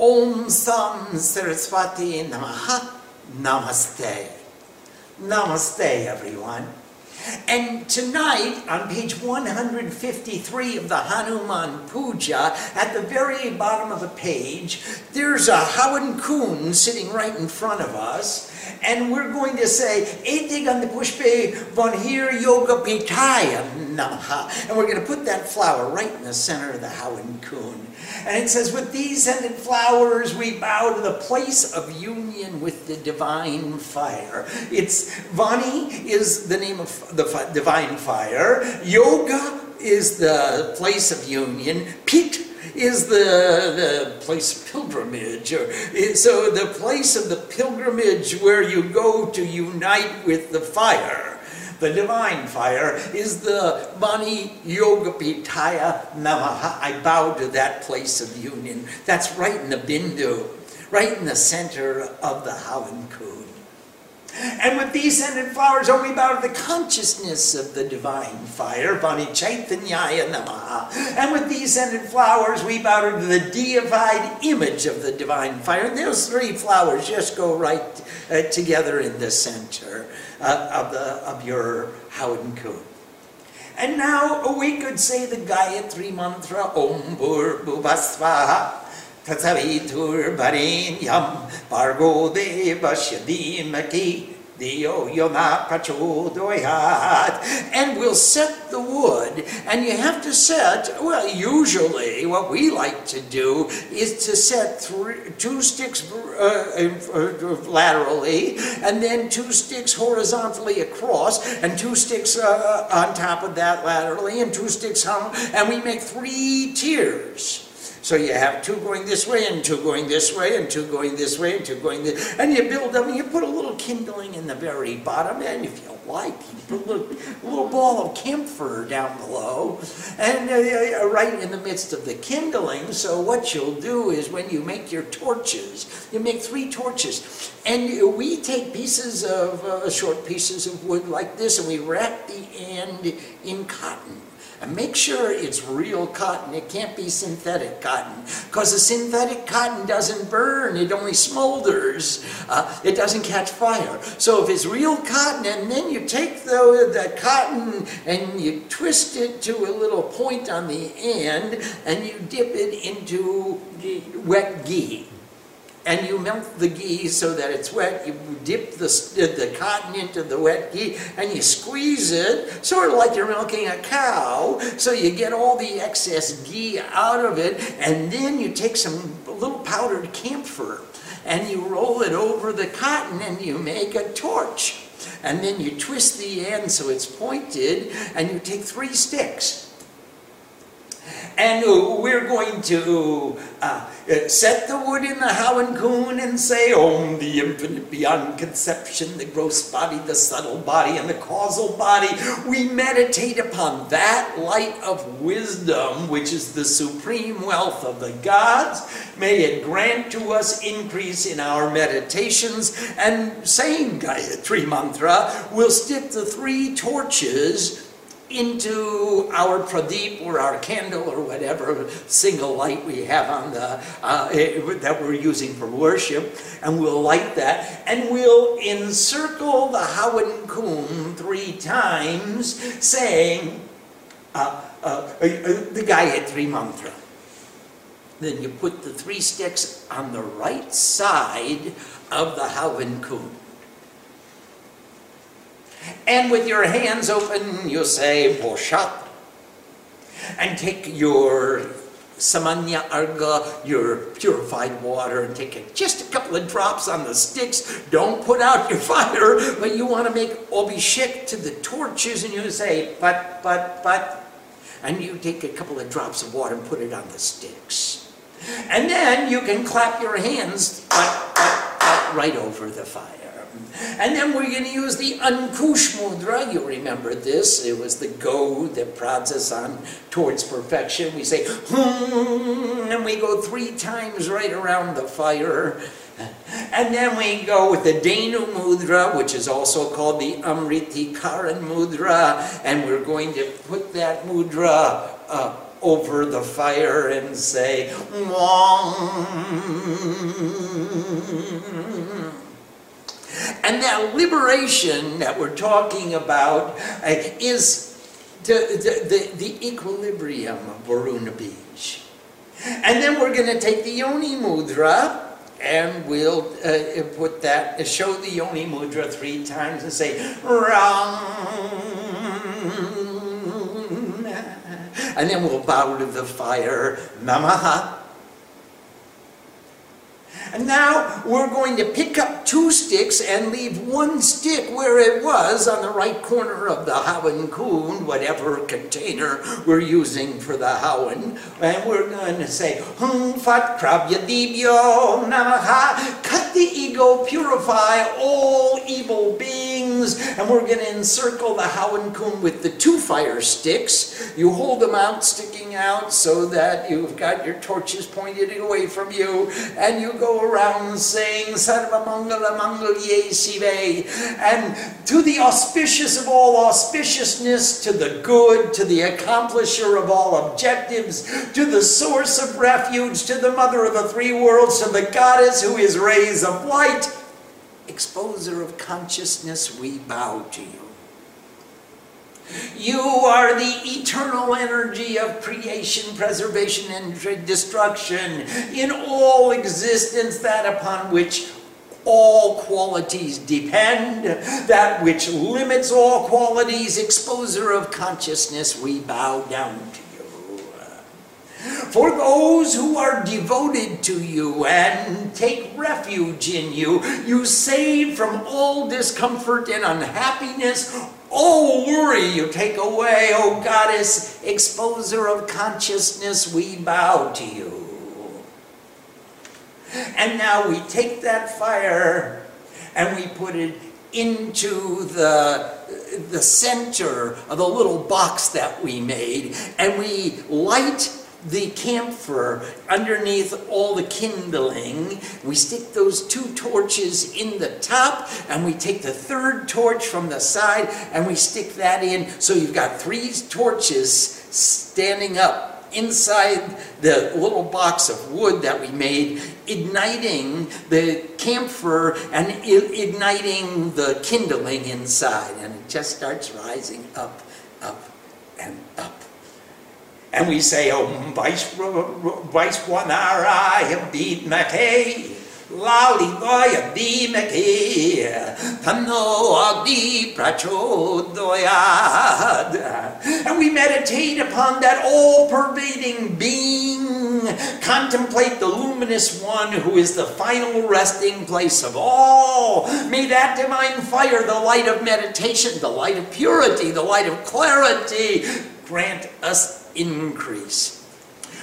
Om Sam Saraswati Namaha Namaste. Namaste, everyone. And tonight, on page 153 of the Hanuman Puja, at the very bottom of the page, there's a Havan Kund sitting right in front of us. And we're going to say, Pushpe Vanhir Yoga Pitaya Namaha. And we're going to put that flower right in the center of the Havan Kund. And it says, With these scented flowers, we bow to the place of union with the divine fire. It's Vani is the name of the divine fire. Yoga is the place of union. Pit is the, the place of pilgrimage. Or, eh, So the place of the pilgrimage where you go to unite with the fire. The divine fire is the Mani Yoga Pitaya Namaha. I bow to that place of union. That's right in the Bindu, right in the center of the Havan Kund. And with these scented flowers, oh, we bow to the consciousness of the divine fire, Vani Chaitanyaya Namaha. And with these scented flowers, we bow to the deified image of the divine fire. And those three flowers just go right uh, together in the center uh, of, the, of your Havan Kund. And now we could say the Gayatri mantra, Om Bhur Bhuvasvaha. Dio Prachodoyat. And we'll set the wood. And you have to set, well, usually what we like to do is to set three, two sticks uh, uh, laterally, and then two sticks horizontally across, and two sticks uh, on top of that laterally, and two sticks on, and we make three tiers. So you have two going this way, and two going this way, and two going this way, and two going this, and you build them, and you put a little kindling in the very bottom, and if you like, you put a little, a little ball of camphor down below, and uh, right in the midst of the kindling. So what you'll do is when you make your torches, you make three torches, and we take pieces of, uh, short pieces of wood like this, and we wrap the end in cotton. And make sure it's real cotton. It can't be synthetic cotton because the synthetic cotton doesn't burn. It only smolders. Uh, it doesn't catch fire. So if it's real cotton and then you take the, the cotton and you twist it to a little point on the end and you dip it into wet ghee and you melt the ghee so that it's wet. You dip the, uh, the cotton into the wet ghee and you squeeze it, sort of like you're milking a cow, so you get all the excess ghee out of it, and then you take some little powdered camphor and you roll it over the cotton and you make a torch. And then you twist the end so it's pointed, and you take three sticks and we're going to uh, set the wood in the Havan Kund and say, Om, the infinite beyond conception, the gross body, the subtle body, and the causal body. We meditate upon that light of wisdom, which is the supreme wealth of the gods. May it grant to us increase in our meditations. And saying Gayatri Mantra, we'll stick the three torches into our pradeep or our candle or whatever single light we have on the uh, eh, that we're using for worship, and we'll light that, and we'll encircle the Havan Kund three times, saying uh, uh, uh, the Gayatri mantra. Then you put the three sticks on the right side of the Havan Kund. And with your hands open, you say, Boshat. And take your samanya arga, your purified water, and take just a couple of drops on the sticks. Don't put out your fire, but you want to make obishek to the torches, and you say, but, but, but. And you take a couple of drops of water and put it on the sticks. And then you can clap your hands but, but, but, right over the fire. And then we're going to use the Ankush Mudra. You remember this. It was the go that prods us on towards perfection. We say, hmm, and we go three times right around the fire. And then we go with the Dhenu Mudra, which is also called the Amriti Karan Mudra. And we're going to put that mudra over the fire and say, Wong. And that liberation that we're talking about uh, is the, the, the, equilibrium of Varuna Beach. And then we're going to take the Yoni Mudra and we'll uh, put that, show the Yoni Mudra three times and say, Ram. And then we'll bow to the fire, Namaha. And now we're going to pick up two sticks and leave one stick where it was on the right corner of the Havan Kund, whatever container we're using for the Hawan. And we're going to say, Hum Fat Krabya Dibyo Namaha. Cut the ego, purify all evil beings. And we're going to encircle the Havan Kund with the two fire sticks. You hold them out, sticking out, so that you've got your torches pointed away from you. And you go around saying Sarva Mangala Mangalye Shive and to the auspicious of all auspiciousness, to the good, to the accomplisher of all objectives, to the source of refuge, to the mother of the three worlds, to the goddess who is rays of light, exposer of consciousness, we bow to you. You are the eternal energy of creation, preservation, and destruction in all existence, that upon which all qualities depend, that which limits all qualities, exposer of consciousness, we bow down to. For those who are devoted to you and take refuge in you, you save from all discomfort and unhappiness, all worry you take away, O goddess, exposer of consciousness, we bow to you. And now we take that fire and we put it into the, the center of the little box that we made, and we light the camphor underneath all the kindling. We stick those two torches in the top, and we take the third torch from the side and we stick that in. So you've got three torches standing up inside the little box of wood that we made, igniting the camphor and igniting the kindling inside. And it just starts rising up, up, and. And we say, Oh, vice, vice, one Om Vaishwanaraya Vidmake, Lali Goya Dimake, Tano Agni Prachodoyad. And we meditate upon that all pervading being, contemplate the luminous one who is the final resting place of all. May that divine fire, the light of meditation, the light of purity, the light of clarity, grant us increase.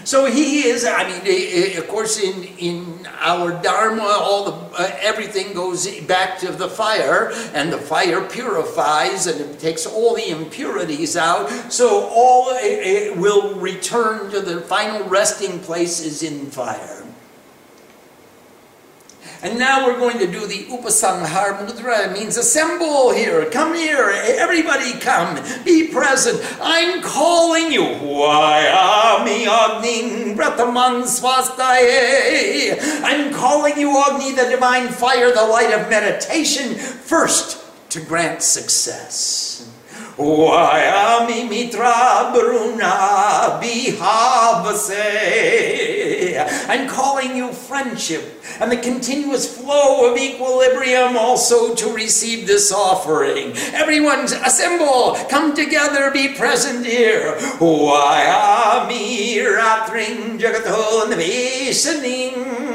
So he is, I mean, eh, eh, of course, in, in our Dharma, all the, uh, everything goes back to the fire, and the fire purifies and it takes all the impurities out. So all it, it will return to the final resting place is in fire. And now we're going to do the Upasanghar Mudra. It means assemble here, come here, everybody come, be present. I'm calling you. I'm calling you, Agni, the divine fire, the light of meditation, first to grant success. Vayami Mitra Bruna Bihavase. I'm calling you friendship and the continuous flow of equilibrium also to receive this offering. Everyone assemble, come together, be present here. Vayami Ratring Jagato Navishaning.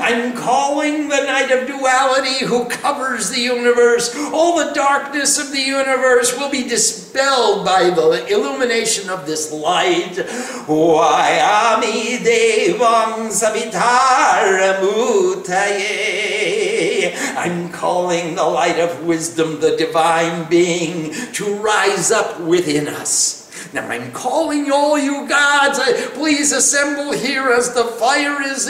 I'm calling the night of duality who covers the universe. All the darkness of the universe will be dispelled by the illumination of this light. Vayami Devam Savitaramutaye. I'm calling the light of wisdom, the divine being, to rise up within us Now I'm calling all you gods, please assemble here as the fire is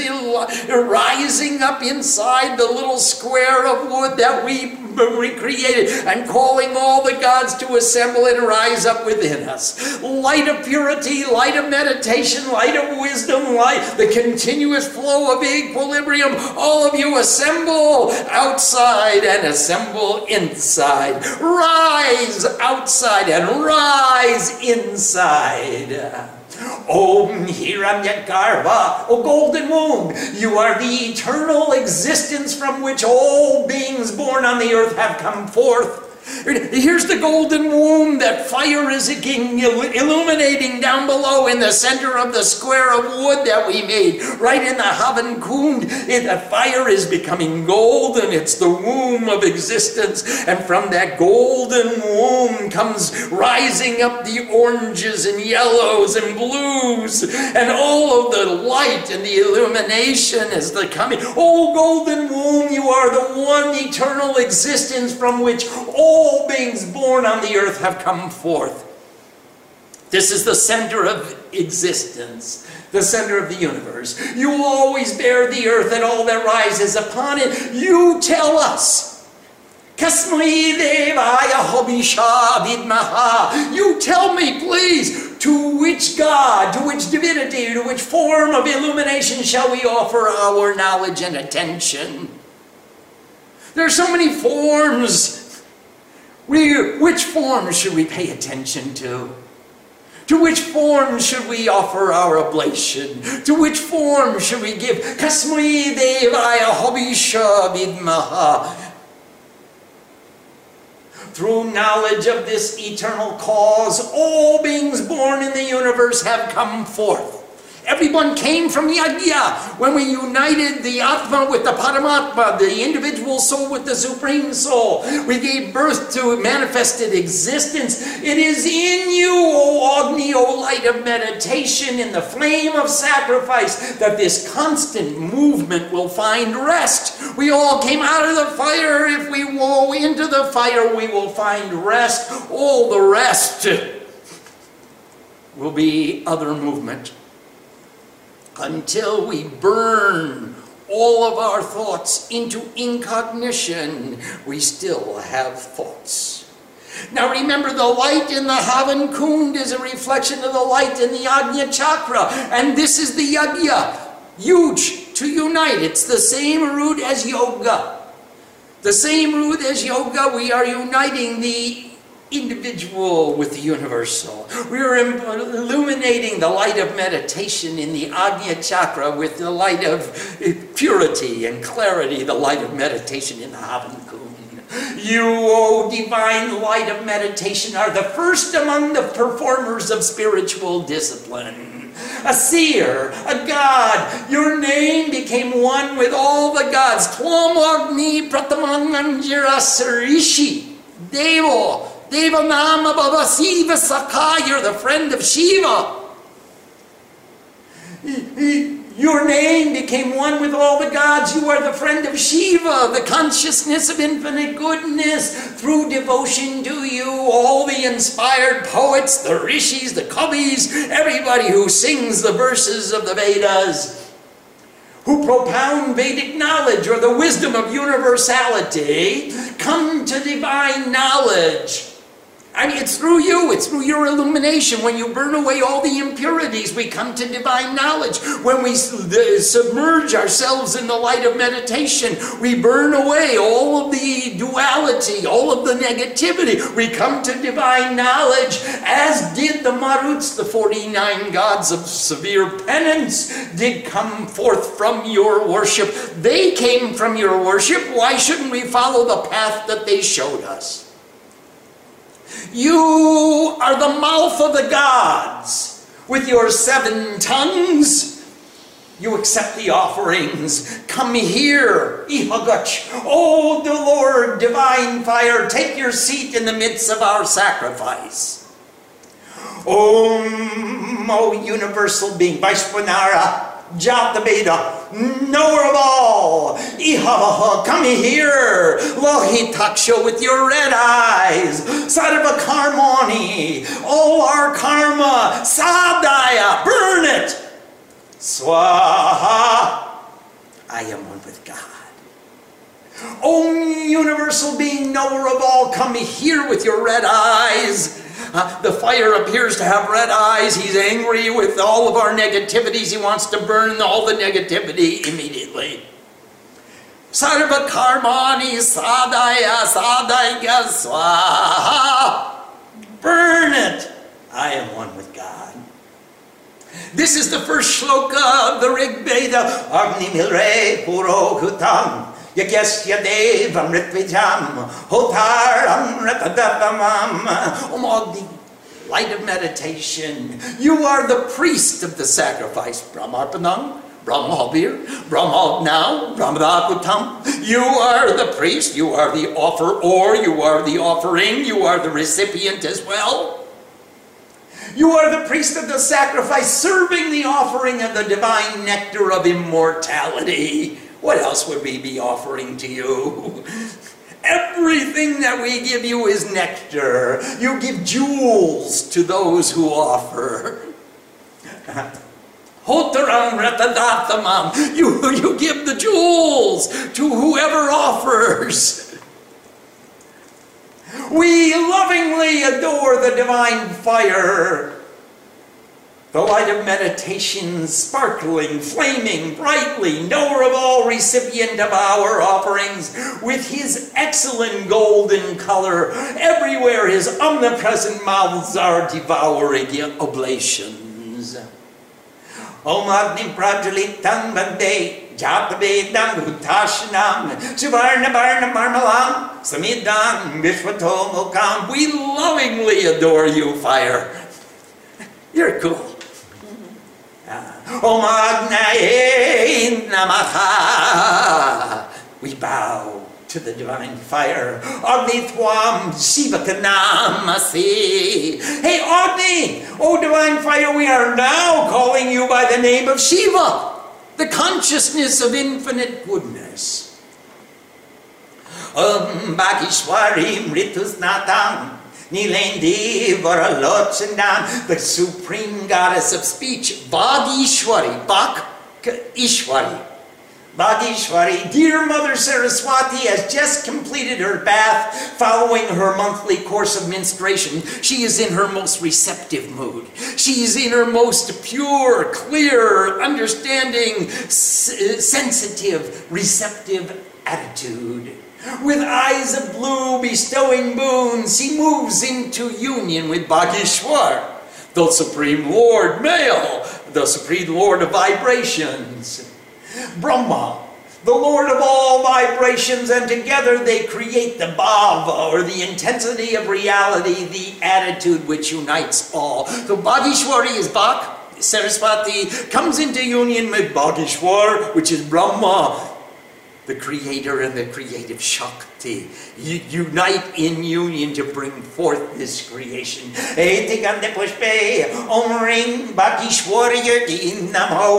rising up inside the little square of wood that we recreated. I'm calling all the gods to assemble and rise up within us. Light of purity, light of meditation, light of wisdom, light, the continuous flow of equilibrium. All of you assemble outside and assemble inside. Rise outside and rise inside. Om Hiranyagarbha, O golden womb, you are the eternal existence from which all beings born on the earth have come forth. Here's the golden womb that fire is illuminating down below in the center of the square of wood that we made. Right in the Havan Kund, the fire is becoming golden. It's the womb of existence. And from that golden womb comes rising up the oranges and yellows and blues and all of the light and the illumination is the coming. Oh, golden womb, you are the one eternal existence from which all all beings born on the earth have come forth. This is the center of existence, the center of the universe. You always bear the earth and all that rises upon it. You tell us. You tell me, please, to which God, to which divinity, to which form of illumination shall we offer our knowledge and attention? There are so many forms we, which form should we pay attention to? To which form should we offer our oblation? To which form should we give Devaya Hobisha? Through knowledge of this eternal cause, all beings born in the universe have come forth. Everyone came from Yajna when we united the Atma with the Paramatma, the individual soul with the Supreme Soul. We gave birth to manifested existence. It is in you, O Agni, O light of meditation, in the flame of sacrifice, that this constant movement will find rest. We all came out of the fire. If we go into the fire, we will find rest. All the rest will be other movement until we burn all of our thoughts into incognition, we still have thoughts. Now remember, the light in the Havan Kund is a reflection of the light in the Ajna Chakra, and this is the Yajna, huge, to unite. It's the same root as yoga. The same root as yoga, we are uniting the individual with the universal. We are illuminating the light of meditation in the Ajna Chakra with the light of purity and clarity, the light of meditation in the Havan Kund. You, O oh, divine light of meditation, are the first among the performers of spiritual discipline. A seer, a god, your name became one with all the gods. Tvam Agni Pratamanganjira Sarishi. Devo, Devanama Baba Siva Sakai, you're the friend of Shiva. Your name became one with all the gods. You are the friend of Shiva, the consciousness of infinite goodness. Through devotion to you, all the inspired poets, the rishis, the kavis, everybody who sings the verses of the Vedas who propound Vedic knowledge or the wisdom of universality, come to divine knowledge. I mean, it's through you, it's through your illumination. When you burn away all the impurities, we come to divine knowledge. When we submerge ourselves in the light of meditation, we burn away all of the duality, all of the negativity. We come to divine knowledge, as did the Maruts, the 49 gods of severe penance, did come forth from your worship. They came from your worship. Why shouldn't we follow the path that they showed us? You are the mouth of the gods. With your seven tongues, you accept the offerings. Come here, Ihagach. Oh, the Lord, divine fire, take your seat in the midst of our sacrifice. Om, O universal being, Vaishvanara, Jatabeda, knower of all. Ihavaha, come here. Lohitaksha with your red eyes. Sarva karmani, all our karma. Sadaya, burn it. Swaha, I am one with God. O universal being, knower of all, come here with your red eyes. Uh, the fire appears to have red eyes. He's angry with all of our negativities. He wants to burn all the negativity immediately. Sarva karmani sadaya sadaya swaha. Burn it. I am one with God. This is the first shloka of the Rig Veda. Agni milre purohutam. Yagyasya Hotaram ratadapamam. Om the light of meditation. You are the priest of the sacrifice. Brahmarpanam. Brahmavir, Brahmagna, Brahmadakutam. You are the priest, you are the offer, or you are the offering, you are the recipient as well. You are the priest of the sacrifice, serving the offering of the divine nectar of immortality. What else would we be offering to you? Everything that we give you is nectar. You give jewels to those who offer. Hotaram ratadatamam. You, you give the jewels to whoever offers. We lovingly adore the divine fire. The light of meditation, sparkling, flaming, brightly, knower of all, recipient of our offerings, with his excellent golden color, everywhere his omnipresent mouths are devouring oblations. Om Agni Prajalitam Bande Jatavedam Hutashanam Shivarna Varna Marmalam Samidam Vishwatomokam. We lovingly adore you, fire. You're cool. We bow to the divine fire. Agni Thwam Shivakanamasi. Hey, Agni! Oh, divine fire, we are now calling you by the name of Shiva, the consciousness of infinite goodness. Om Bhagishwari Mritusnatam. Nilendi Varalochanam, the supreme goddess of speech, Bhagishwari, Bhak Ishwari. Bhagishwari, dear Mother Saraswati, has just completed her bath following her monthly course of menstruation. She is in her most receptive mood. She is in her most pure, clear, understanding, sensitive, receptive attitude. With eyes of blue bestowing boons, he moves into union with Bhagishwar, the Supreme Lord male, the Supreme Lord of vibrations. Brahma, the Lord of all vibrations, and together they create the bhava, or the intensity of reality, the attitude which unites all. So Bhagishwari is Bhak, Saraswati comes into union with Bhagishwar, which is Brahma, the creator and the creative Shakti unite in union to bring forth this creation.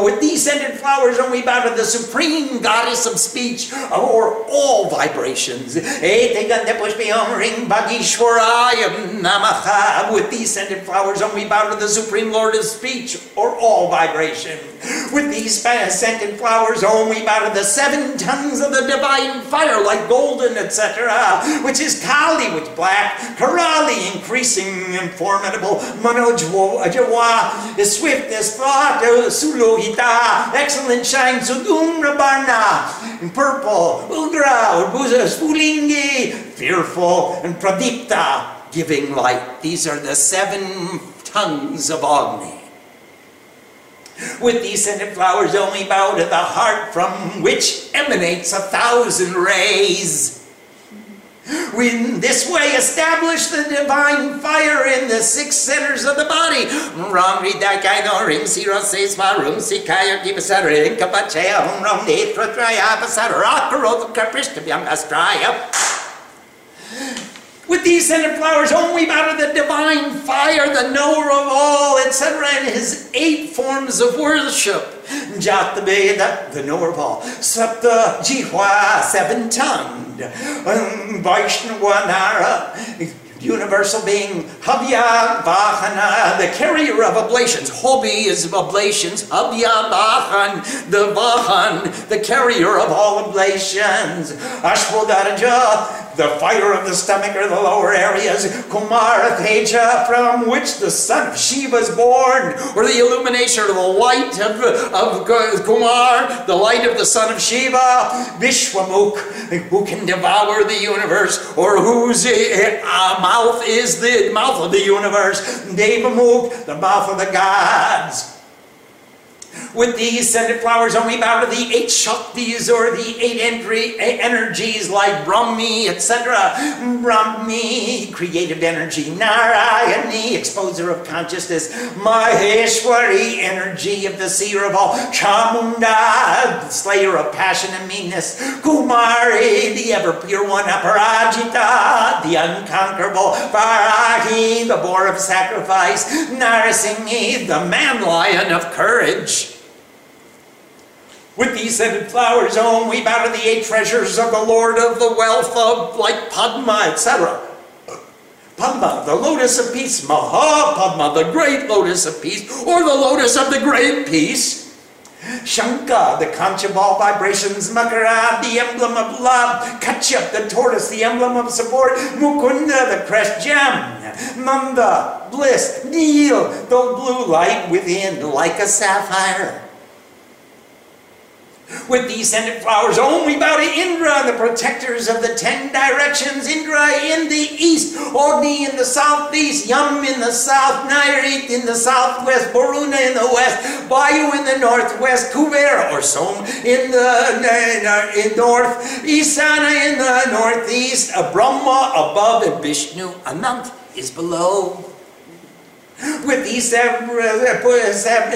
With these scented flowers, we bow to the supreme goddess of speech or all vibrations. With these scented flowers, we bow to the supreme lord of speech or all vibration. With these scented flowers, we bow to the seven tongues of the divine fire, like golden, etc., which is Kali, which black, Karali, increasing and formidable, Manojwa, is swift as thought, Sulohita, excellent shine, Sudumrabarna, in purple, Ugra, Urbuza, Spulingi, fearful, and Pradipta, giving light. These are the seven tongues of Agni. With these scented flowers only bow to the heart from which emanates a thousand rays. We in this way establish the divine fire in the six centers of the body. Rim Sikaya Gibasarin Kapachaya Hum Astraya. With these scented flowers, only out of the divine fire, the knower of all, etc., and his eight forms of worship. Jatabeda, the knower of all. Sapta Jihwa, seven tongued. Um, Vaishnavanara, universal being, Habya Vahana, the carrier of oblations. Hobi is oblations, Habya Vahan, the Vahan, the carrier of all oblations. Ashwadaraja, the fire of the stomach or the lower areas. Kumara Teja, from which the son of Shiva is born, or the illumination or the light of, of Kumar, the light of the son of Shiva. Vishwamuk, who can devour the universe, or whose uh, mouth is the mouth of the universe. Devamuk, the mouth of the gods. With these scented flowers, only bow to the eight Shaktis or the eight entry, eh, energies like Brahmi, etc. Brahmi, creative energy. Narayani, exposer of consciousness. Maheshwari, energy of the seer of all. Chamunda, slayer of passion and meanness. Kumari, the ever pure one. Aparajita, the unconquerable. Varahi, the boar of sacrifice. Narasinghi, the man lion of courage. With these scented flowers, oh, we bow to the eight treasures of the Lord of the wealth of, like Padma, etc. Padma, the lotus of peace, Maha Padma, the great lotus of peace, or the lotus of the great peace. Shanka, the conch of all vibrations, Makara, the emblem of love, Kachap, the tortoise, the emblem of support, Mukunda, the crest gem, Nanda, bliss, Neel, the blue light within, like a sapphire. With these scented flowers, only bow to Indra, the protectors of the ten directions. Indra in the east, Agni in the southeast, Yam in the south, Nairit in the southwest, Varuna in the west, Vayu in the northwest, Kuber or Som in the in north, Isana in the northeast, Brahma above, and Vishnu Anant is below with these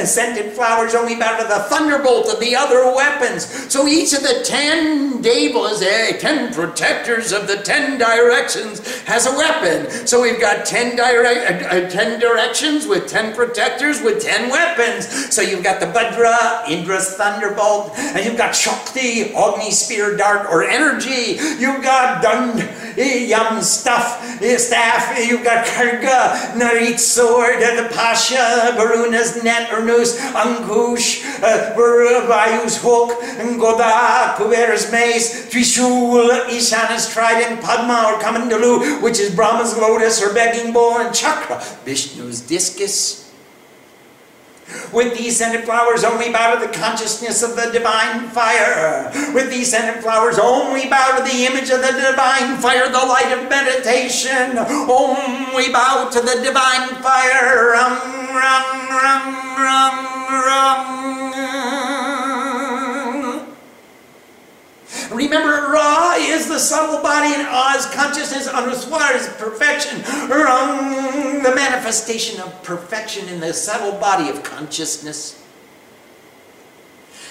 scented flowers only bow to the thunderbolt of the other weapons. So each of the ten devas, eh, ten protectors of the ten directions, has a weapon. So we've got ten, uh, uh, ten directions with ten protectors with ten weapons. So you've got the Badra, Indra's thunderbolt, and you've got Shakti, Agni spear, dart, or energy. You've got Dund, eh, Yam stuff, eh, staff. You've got Karga, Narit sword, the Pasha, Varuna's net or noose, Ankush, uh, Vayu's hook, Goda, Kuber's mace, Trishul, Ishana's trident, Padma or Kamandalu, which is Brahma's lotus or begging bowl, and Chakra, Vishnu's discus. With these scented flowers, only bow to the consciousness of the divine fire. With these scented flowers, only bow to the image of the divine fire, the light of meditation. Only bow to the divine fire. Rum, rum, rum, rum, rum. Remember, Ra is the subtle body and Oz consciousness. Anuswar is perfection. Rum, the manifestation of perfection in the subtle body of consciousness.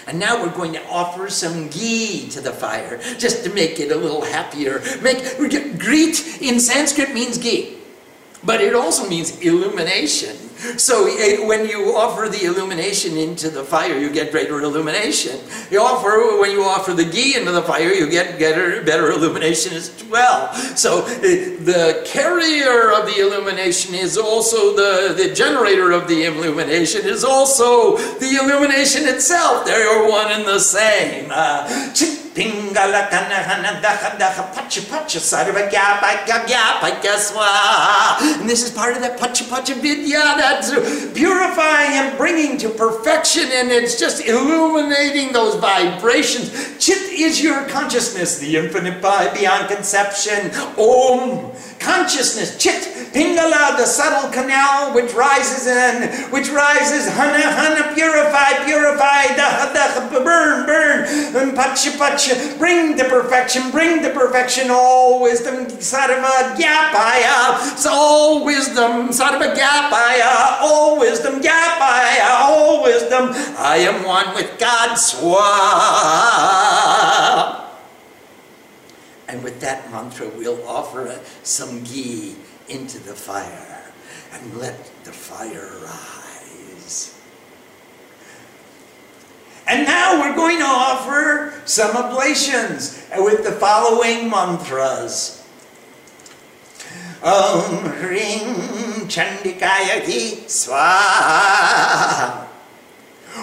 And now we're going to offer some ghee to the fire, just to make it a little happier. Make Greet in Sanskrit means ghee, but it also means illumination. So when you offer the illumination into the fire, you get greater illumination. You offer when you offer the ghee into the fire, you get better, better illumination as well. So eh, the carrier of the illumination is also the, the generator of the illumination is also the illumination itself. They are one and the same. Uh. And this is part of that pacha pacha that's purifying and bringing to perfection and it's just illuminating those vibrations. Chit is your consciousness, the infinite beyond conception. Om consciousness, chit, pingala, the subtle canal which rises in, which rises, hana, hana, purify, purify, daha, daha, burn, burn, um, and pacha, pacha, bring the perfection, bring the perfection. All wisdom, sarva, gyapaya, all wisdom, sarva, gyapaya, all wisdom, gyapaya, all wisdom, I am one with God, swa. And with that, mantra, we'll offer some ghee into the fire and let the fire rise. And now we're going to offer some oblations with the following mantras. Om Ring Chandikaya Ki Swaha.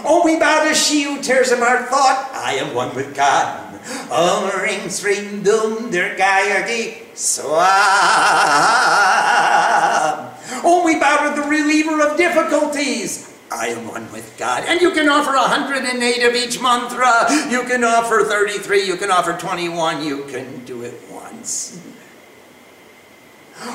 Oh, we bow to she who tears apart thought. I am one with God. Om Ring Sring Dum Durgaya Ki Swaha. Oh, bow to the reliever of difficulties. I am one with God. And you can offer 108 of each mantra. You can offer 33. You can offer 21. You can do it once.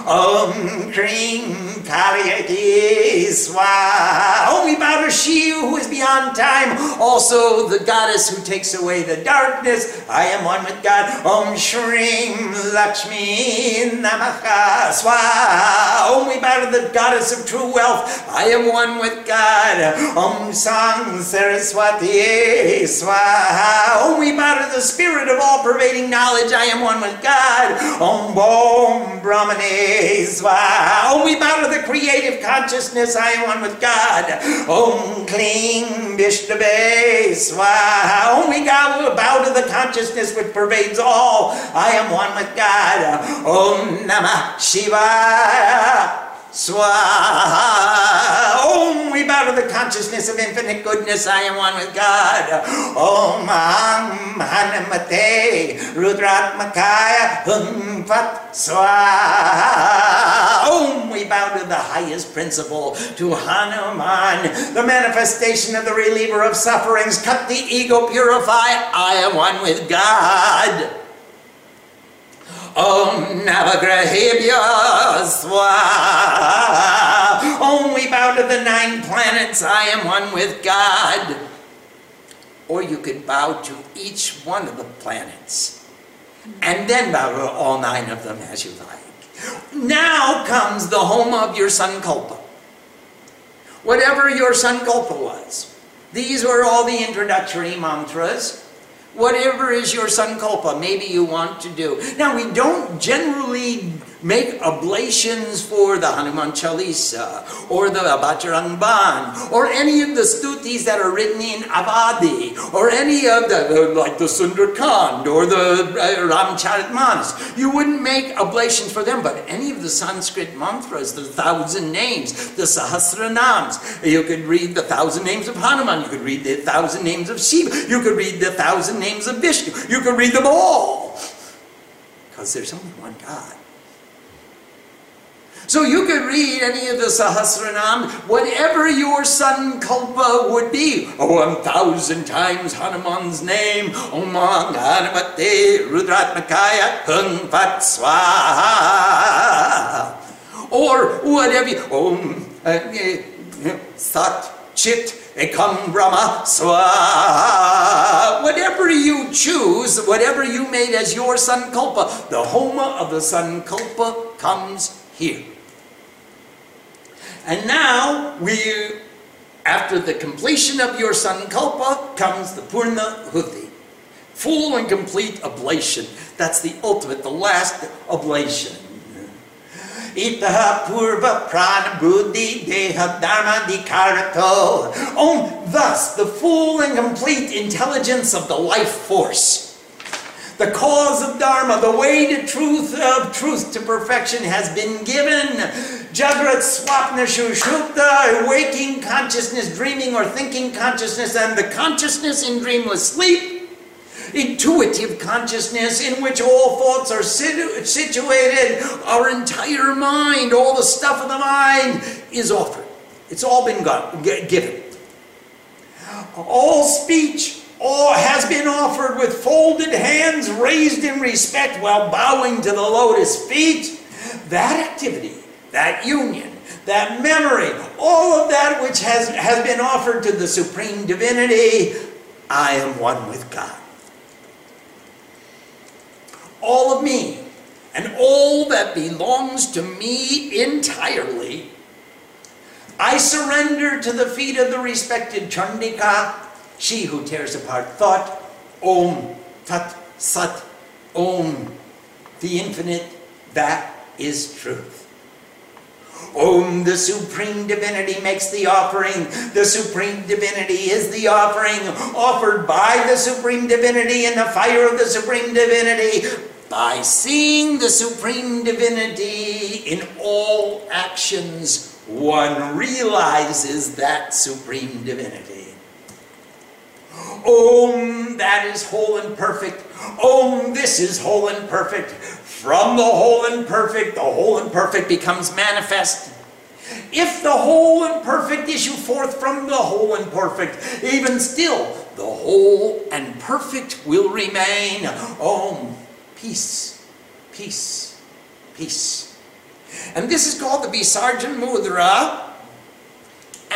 Om Kring Kaliyaki Swaha. Bow to she who is beyond time, also the goddess who takes away the darkness. I am one with God. Om Shrim Lakshmi Namaha Swaha. Om to the goddess of true wealth. I am one with God. Om Sang Saraswati Swaha. Om to the spirit of all pervading knowledge. I am one with God. Om Bom Brahmane Swaha. Om we bow to the creative consciousness. I am one with God. Om Kling Vishnave Swaha. Om we bow to the consciousness which pervades all. I am one with God. Om Namah Shivaya. Swaha. Om, we bow to the consciousness of infinite goodness. I am one with God. Om Am Hanumate Rudratmakaya Hum Fat Swaha. Om, we bow to the highest principle, to Hanuman, the manifestation of the reliever of sufferings. Cut the ego, purify. I am one with God. Om Navagrahebhya Swaha. Om, we bow to the nine planets. I am one with God. Or you could bow to each one of the planets. And then bow to all nine of them as you like. Now comes the home of your sankalpa. Whatever your sankalpa was. These were all the introductory mantras whatever is your sankalpa, maybe you want to do. Now, we don't generally make oblations for the Hanuman Chalisa or the Bajrang Ban or any of the stutis that are written in Awadhi or any of the, like the Sundarkand or the uh, Ramcharitmanas. You wouldn't make oblations for them, but any of the Sanskrit mantras, the thousand names, the Sahasranams, you could read the thousand names of Hanuman, you could read the thousand names of Shiva, you could read the thousand names of Vishnu, you could read them all. Because there's only one God. So you could read any of the Sahasranam, whatever your sankalpa would be. Oh, thousand times Hanuman's name. Om Hanumate Rudratmakaya Hung Fat Swaha. Or whatever you, Om uh, Sat Chit Ekam Brahma Swaha. Whatever you choose, whatever you made as your sankalpa, the homa of the sankalpa comes here. And now we, after the completion of your sankalpa, comes the Purna Huti. Full and complete ablation. That's the ultimate, the last oblation. Itaha purva prana buddhi deha dharma dikarato. On thus the full and complete intelligence of the life force. The cause of Dharma, the way to truth of truth to perfection has been given. Jagrat Swapna Shushupta, waking consciousness, dreaming or thinking consciousness, and the consciousness in dreamless sleep intuitive consciousness in which all thoughts are situ- situated, our entire mind, all the stuff of the mind is offered. It's all been got, given. All speech all has been offered with folded hands raised in respect while bowing to the lotus feet. That activity, that union, that memory, all of that which has, has been offered to the Supreme Divinity, I am one with God all of me and all that belongs to me entirely, I surrender to the feet of the respected Chandika, she who tears apart thought, Om Tat Sat Om. the infinite, that is truth. Om, the supreme divinity makes the offering. The supreme divinity is the offering offered by the supreme divinity in the fire of the supreme divinity. By seeing the supreme divinity in all actions, one realizes that supreme divinity. Om, that is whole and perfect. Om, this is whole and perfect. From the whole and perfect, the whole and perfect becomes manifest. If the whole and perfect issue forth from the whole and perfect, even still, the whole and perfect will remain. Om, peace, peace, peace. And this is called the Visarjan Mudra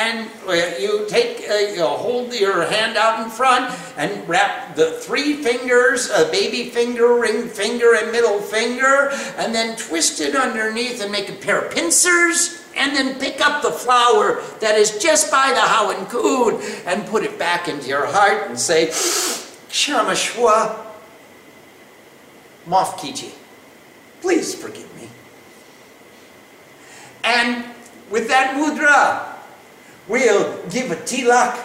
and uh, you take, uh, you hold your hand out in front and wrap the three fingers, a baby finger, ring finger, and middle finger, and then twist it underneath and make a pair of pincers, and then pick up the flower that is just by the Havan Kund and put it back into your heart and say, Shamashwa Mafkiji, please forgive me. And with that mudra, we'll give a tilak,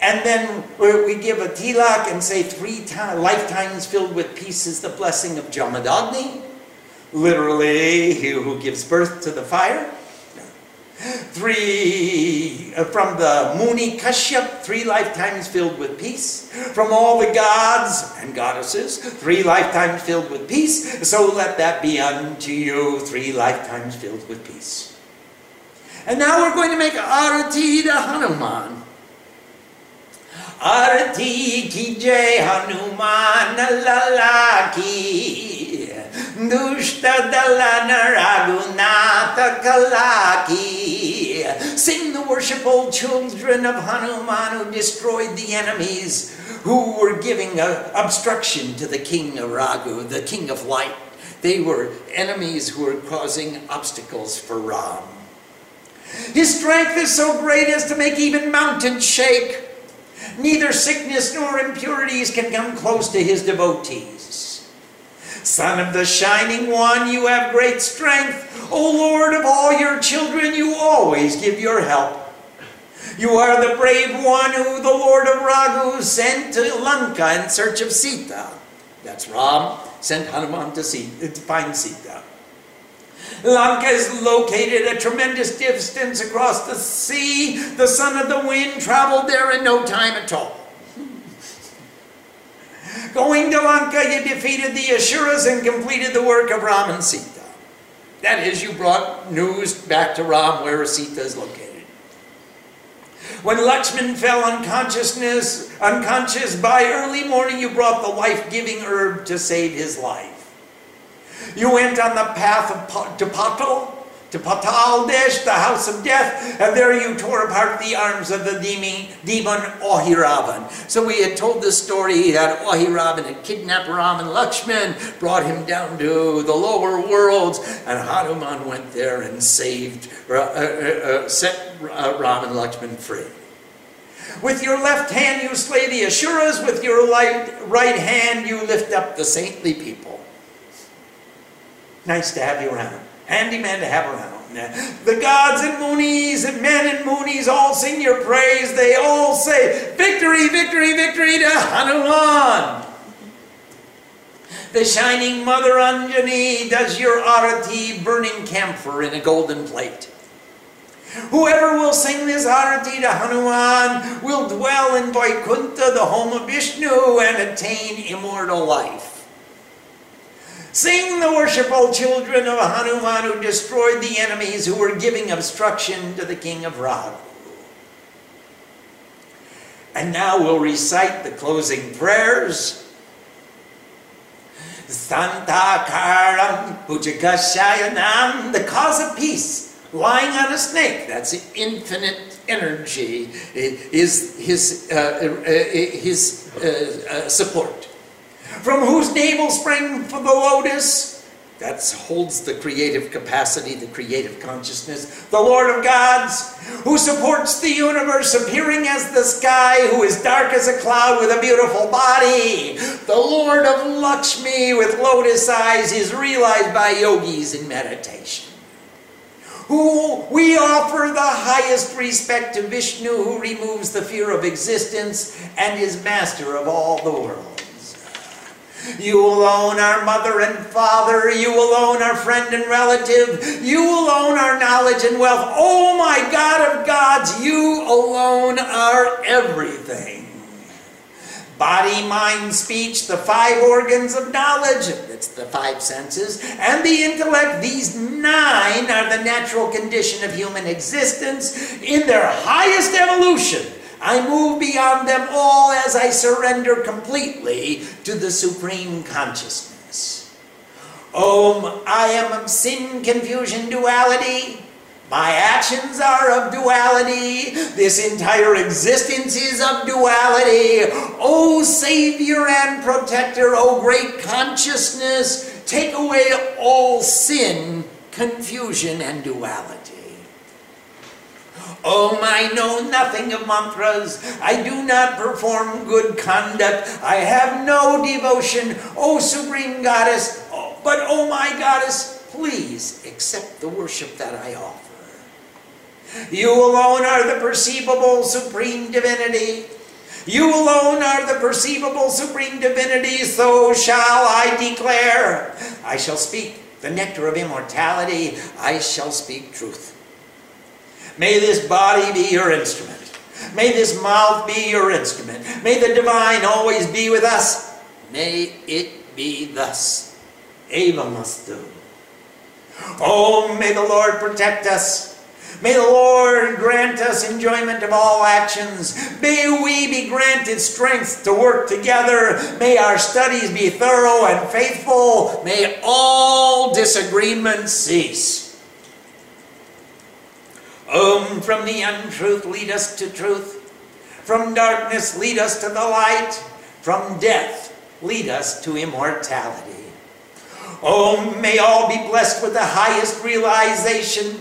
and then we give a tilak and say three times, lifetimes filled with peace is the blessing of Jamadagni, literally he who gives birth to the fire. Three, uh, from the Muni Kashyap, three lifetimes filled with peace. From all the gods and goddesses, three lifetimes filled with peace. So let that be unto you, three lifetimes filled with peace. And now we're going to make Arati to Hanuman. Arati ki jai Hanuman lalaki Dushta dalana raghunatha kalaki Sing the worshipful children of Hanuman who destroyed the enemies who were giving obstruction to the king of Raghu, the king of light. They were enemies who were causing obstacles for Ram. His strength is so great as to make even mountains shake. Neither sickness nor impurities can come close to his devotees. Son of the Shining One, you have great strength. O Lord of all your children, you always give your help. You are the brave one who the Lord of Raghu sent to Lanka in search of Sita. That's Ram sent Hanuman to, see, to find Sita. Lanka is located a tremendous distance across the sea. The son of the wind traveled there in no time at all. Going to Lanka, you defeated the Asuras and completed the work of Ram and Sita. That is, you brought news back to Ram where Sita is located. When Lakshman fell unconsciousness, unconscious by early morning, you brought the life-giving herb to save his life. You went on the path of, to Patal, to Patal Desh, the house of death, and there you tore apart the arms of the demon, demon Ahiravan. So we had told this story that Ahiravan had kidnapped Ram and Lakshman, brought him down to the lower worlds, and Hanuman went there and saved, uh, uh, uh, set uh, Ram and Lakshman free. With your left hand you slay the Asuras, with your light, right hand you lift up the saintly people. Nice to have you around. Handy man to have around. The gods and Moonies and men and Moonies all sing your praise. They all say, Victory, victory, victory to Hanuman. The shining Mother Anjani does your arati burning camphor in a golden plate. Whoever will sing this arati to Hanuman will dwell in Vaikuntha, the home of Vishnu, and attain immortal life. Sing the worshipful children of Hanuman who destroyed the enemies who were giving obstruction to the king of Raghu. And now we'll recite the closing prayers. Santakaram Pujakashayanam, the cause of peace, lying on a snake. That's infinite energy, is his, uh, uh, his uh, uh support from whose navel sprang the lotus, that holds the creative capacity, the creative consciousness, the Lord of gods, who supports the universe, appearing as the sky, who is dark as a cloud with a beautiful body. The Lord of Lakshmi with lotus eyes is realized by yogis in meditation. Who we offer the highest respect to Vishnu, who removes the fear of existence and is master of all the world. You alone our mother and father. You alone our friend and relative. You alone our knowledge and wealth. Oh my God of gods, you alone are everything. Body, mind, speech, the five organs of knowledge, it's the five senses, and the intellect, these nine are the natural condition of human existence in their highest evolution I move beyond them all as I surrender completely to the Supreme Consciousness. Om, I am of sin, confusion, duality. My actions are of duality. This entire existence is of duality. O Savior and Protector, O great consciousness, take away all sin, confusion, and duality. Oh, I know nothing of mantras. I do not perform good conduct. I have no devotion. Oh, Supreme Goddess, oh, but oh, my Goddess, please accept the worship that I offer. You alone are the perceivable Supreme Divinity. You alone are the perceivable Supreme Divinity, so shall I declare. I shall speak the nectar of immortality. I shall speak truth. May this body be your instrument. May this mouth be your instrument. May the divine always be with us. May it be thus. Eva must do. Oh, may the Lord protect us. May the Lord grant us enjoyment of all actions. May we be granted strength to work together. May our studies be thorough and faithful. May all disagreements cease. Om, from the untruth lead us to truth. From darkness lead us to the light. From death lead us to immortality. Oh, may all be blessed with the highest realization.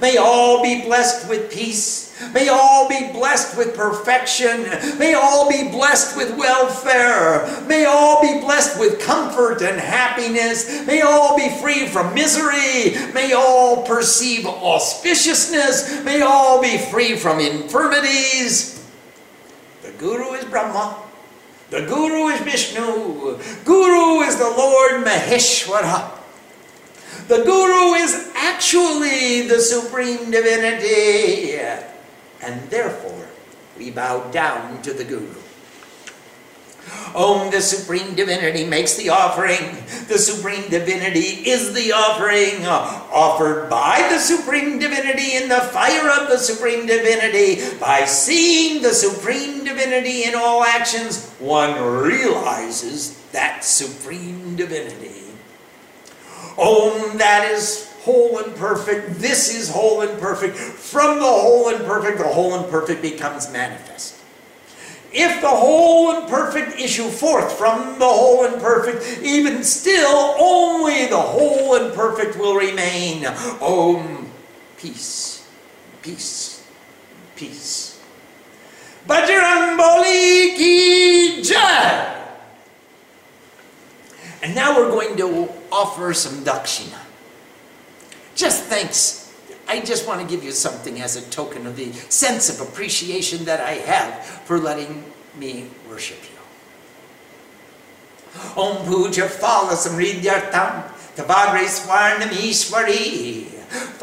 May all be blessed with peace. May all be blessed with perfection. May all be blessed with welfare. May all be blessed with comfort and happiness. May all be free from misery. May all perceive auspiciousness. May all be free from infirmities. The Guru is Brahma. The Guru is Vishnu. Guru is the Lord Maheshwara. The Guru is actually the Supreme Divinity and therefore we bow down to the Guru. Om, the Supreme Divinity makes the offering. The Supreme Divinity is the offering offered by the Supreme Divinity in the fire of the Supreme Divinity. By seeing the Supreme Divinity in all actions, one realizes that Supreme Divinity. Om, that is whole and perfect. This is whole and perfect. From the whole and perfect, the whole and perfect becomes manifest. If the whole and perfect issue forth from the whole and perfect, even still only the whole and perfect will remain. Om, peace, peace, peace. Bajrang Bali ki jai! And now we're going to offer some dakshina just thanks. I just want to give you something as a token of the sense of appreciation that I have for letting me worship you. Om Puja Phala Samridyartam Tavagre Swarnam Ishwari.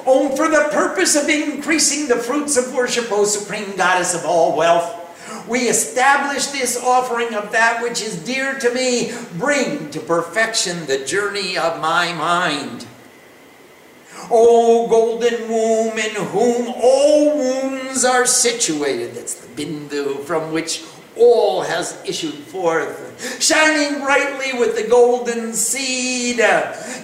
Om, for the purpose of increasing the fruits of worship, O Supreme Goddess of all wealth, we establish this offering of that which is dear to me. Bring to perfection the journey of my mind. O golden womb in whom all wombs are situated. That's the bindu from which all has issued forth, shining brightly with the golden seed.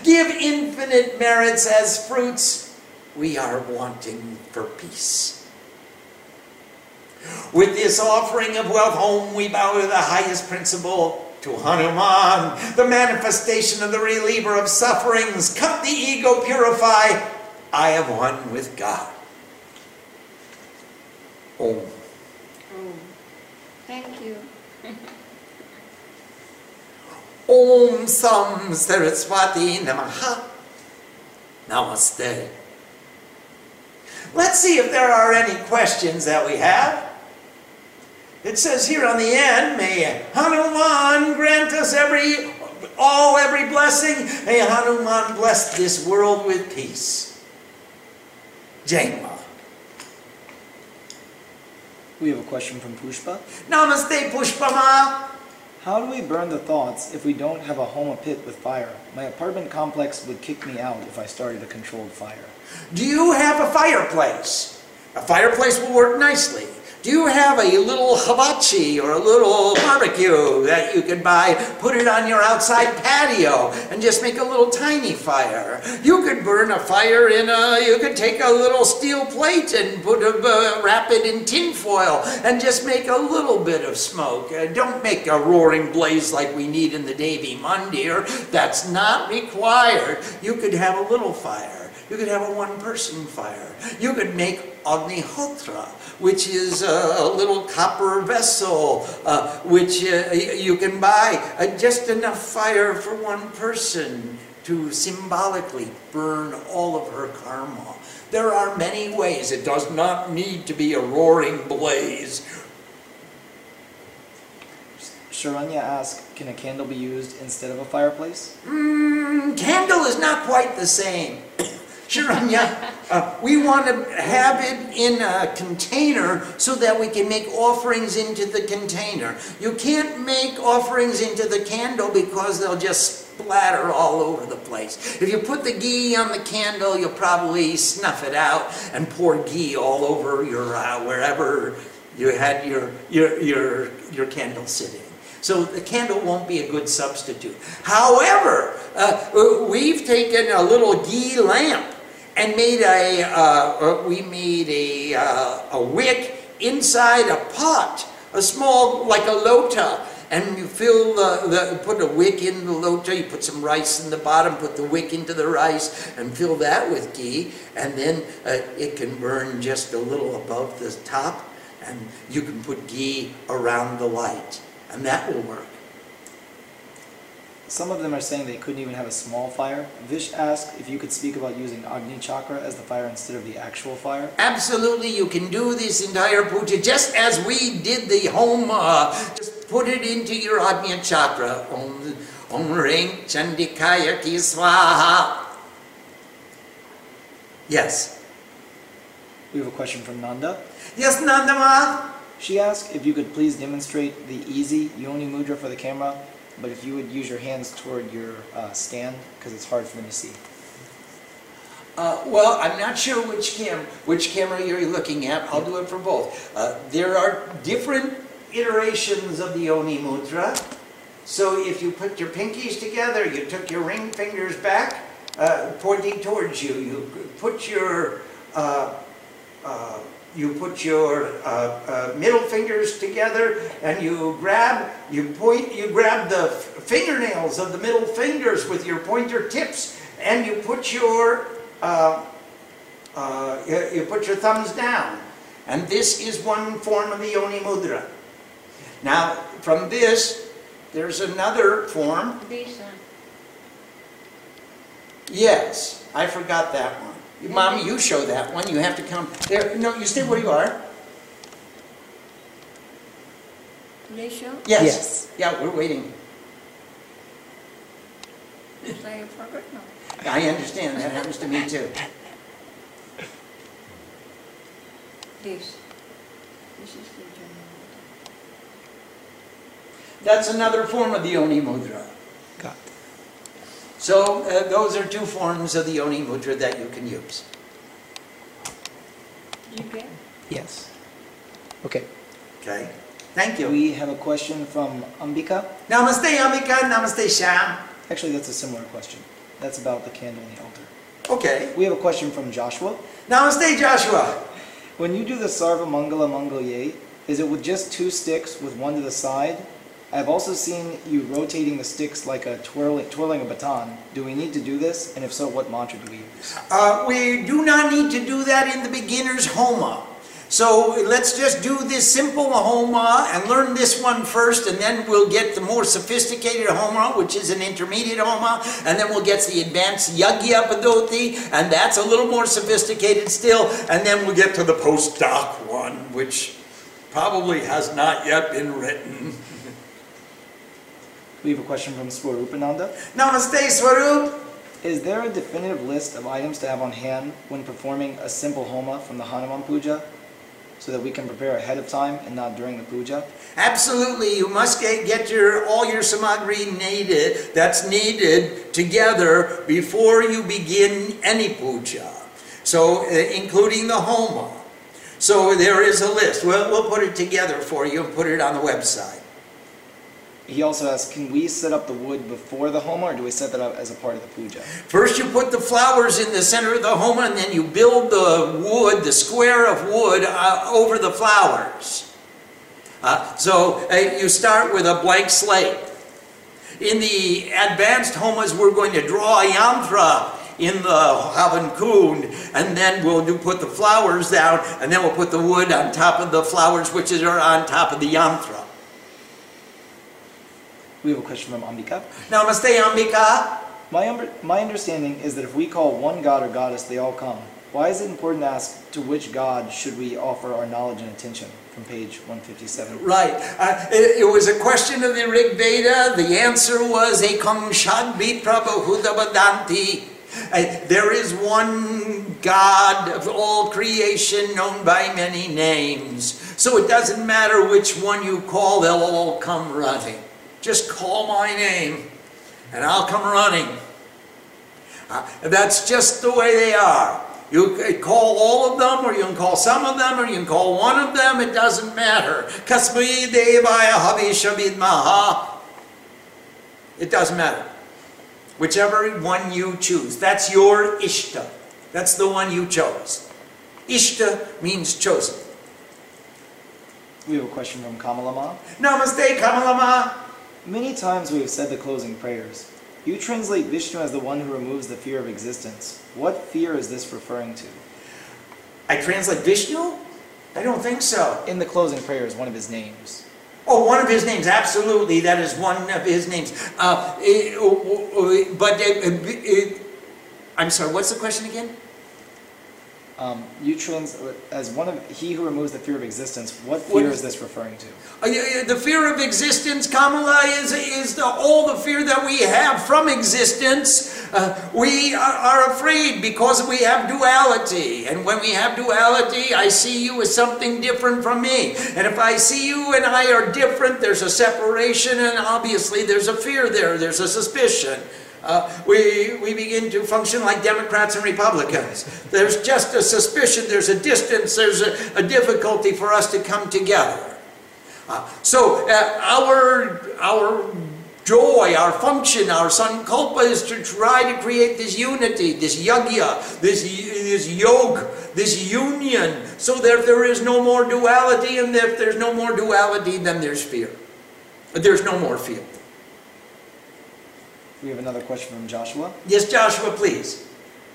Give infinite merits as fruits. We are wanting for peace. With this offering of wealth home, we bow to the highest principle to Hanuman, the manifestation of the reliever of sufferings. Cut the ego, purify. I have one with God. Om. Oh, thank you. Om Sam Saraswati Namaha. Namaste. Let's see if there are any questions that we have. It says here on the end, may Hanuman grant us every, all every blessing. May Hanuman bless this world with peace. Jaima. We have a question from Pushpa. Namaste Pushpama. How do we burn the thoughts if we don't have a home or pit with fire? My apartment complex would kick me out if I started a controlled fire. Do you have a fireplace? A fireplace will work nicely. Do you have a little hibachi or a little barbecue that you can buy, put it on your outside patio and just make a little tiny fire? You could burn a fire in a, you could take a little steel plate and put a, uh, wrap it in tin foil and just make a little bit of smoke. Uh, don't make a roaring blaze like we need in the Devi Mandir. That's not required. You could have a little fire. You could have a one-person fire. You could make Agnihotra, which is a, little copper vessel, uh, which uh, you can buy uh, just enough fire for one person to symbolically burn all of her karma. There are many ways. It does not need to be a roaring blaze. Sharanya asks, can a candle be used instead of a fireplace? Mm, candle is not quite the same. Sharanya, uh, we want to have it in a container so that we can make offerings into the container. You can't make offerings into the candle because they'll just splatter all over the place. If you put the ghee on the candle, you'll probably snuff it out and pour ghee all over your uh, wherever you had your your your your candle sitting. So the candle won't be a good substitute. However, uh, we've taken a little ghee lamp and made a, uh, we made a, uh, a wick inside a pot, a small, like a lota, and you fill the, the, put a wick in the lota, you put some rice in the bottom, put the wick into the rice, and fill that with ghee, and then uh, it can burn just a little above the top, and you can put ghee around the light, and that will work. Some of them are saying they couldn't even have a small fire. Vish asked if you could speak about using Agni Chakra as the fire instead of the actual fire. Absolutely, you can do this entire puja just as we did the home. Uh, just put it into your Agni Chakra. Om, om Ring Chandikaya Ki Swaha. Yes. We have a question from Nanda. Yes, Nanda Ma. She asked if you could please demonstrate the easy Yoni Mudra for the camera, but if you would use your hands toward your uh, stand, because it's hard for me to see. Uh, well, I'm not sure which cam which camera you're looking at. I'll do it for both. Uh, there are different iterations of the Yoni Mudra. So if you put your pinkies together, you took your ring fingers back, uh, pointing towards you. You put your uh, uh, you put your uh, uh, middle fingers together and you grab you point you grab the fingernails of the middle fingers with your pointer tips and you put your uh, uh, you, put your thumbs down. And this is one form of the yoni mudra. Now from this there's another form. Yes i forgot that one Mommy, you show that one. You have to come there. No, you stay where you are. They show? Yes. Yes. Yeah, we're waiting. I forgot now. I understand. That happens to me too. This. This is the general. That's another form of the Yoni Mudra. Got So uh, those are two forms of the Yoni Mudra that you can use. You get? Yes. Okay. Okay. Thank you. We have a question from Ambika. Namaste, Ambika. Namaste, Sham. Actually, that's a similar question. That's about the candle in the altar. Okay. We have a question from Joshua. Namaste, Joshua. When you do the Sarva Mangala Mangalye, is it with just two sticks with one to the side? I've also seen you rotating the sticks like a twirling, twirling a baton. Do we need to do this? And if so, what mantra do we use? Uh, we do not need to do that in the beginner's Homa. So let's just do this simple Homa and learn this one first, and then we'll get the more sophisticated Homa, which is an intermediate Homa, and then we'll get the advanced Yagya Padoti, and that's a little more sophisticated still, and then we'll get to the postdoc one, which probably has not yet been written. We have a question from Swarupananda. Namaste, Swarup. Is there a definitive list of items to have on hand when performing a simple homa from the Hanuman Puja so that we can prepare ahead of time and not during the puja? Absolutely, you must get, get your all your samagri needed that's needed together before you begin any puja. So, uh, including the homa. So there is a list. We'll, we'll put it together for you and put it on the website. He also asks, can we set up the wood before the homa or do we set that up as a part of the puja? First, you put the flowers in the center of the homa, and then you build the wood, the square of wood, uh, over the flowers. Uh, so uh, you start with a blank slate. In the advanced homas, we're going to draw a yantra in the Havan Kund, and then we'll do put the flowers down, and then we'll put the wood on top of the flowers, which are on top of the yantra. We have a question from Ambika. Namaste, Ambika. My, um, my understanding is that if we call one god or goddess, they all come. Why is it important to ask to which god should we offer our knowledge and attention? From page 157. Right. Uh, it, it was a question of the Rig Veda. The answer was Ekam Shadbhi Prabhuhudabadanti. Uh, there is one God of all creation known by many names. So it doesn't matter which one you call, they'll all come running. Just call my name and I'll come running. Uh, that's just the way they are. You can call all of them, or you can call some of them, or you can call one of them, it doesn't matter. Kasmi Devaya Havishabidmaha. It doesn't matter. Whichever one you choose. That's your Ishta. That's the one you chose. Ishta means chosen. We have a question from Kamalama. Namaste, Kamalama. Many times we have said the closing prayers. You translate Vishnu as the one who removes the fear of existence. What fear is this referring to? I translate Vishnu? I don't think so. In the closing prayer is one of his names. Oh, one of his names, absolutely. That is one of his names. Uh, eh, oh, oh, oh, but, uh, uh, I'm sorry, what's the question again? Um, you trans as one of he who removes the fear of existence. What fear What- is this referring to? Uh, The fear of existence, Kamala, is, is the, all the fear that we have from existence. Uh, we are, are afraid because we have duality. And when we have duality, I see you as something different from me. And if I see you and I are different, there's a separation, and obviously there's a fear there, there's a suspicion. Uh, we, we begin to function like Democrats and Republicans. There's just a suspicion, there's a distance, there's a, a difficulty for us to come together. Uh, so uh, our, our joy, our function, our sankalpa is to try to create this unity, this yagya, this, this yoga, this union, so that there is no more duality, and if there's no more duality, then there's fear. There's no more fear. We have another question from Joshua. Yes, Joshua, please.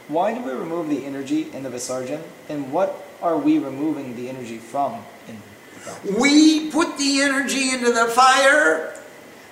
Why do we remove the energy in the Visarjan, and what are we removing the energy from in the? We put the energy into the fire,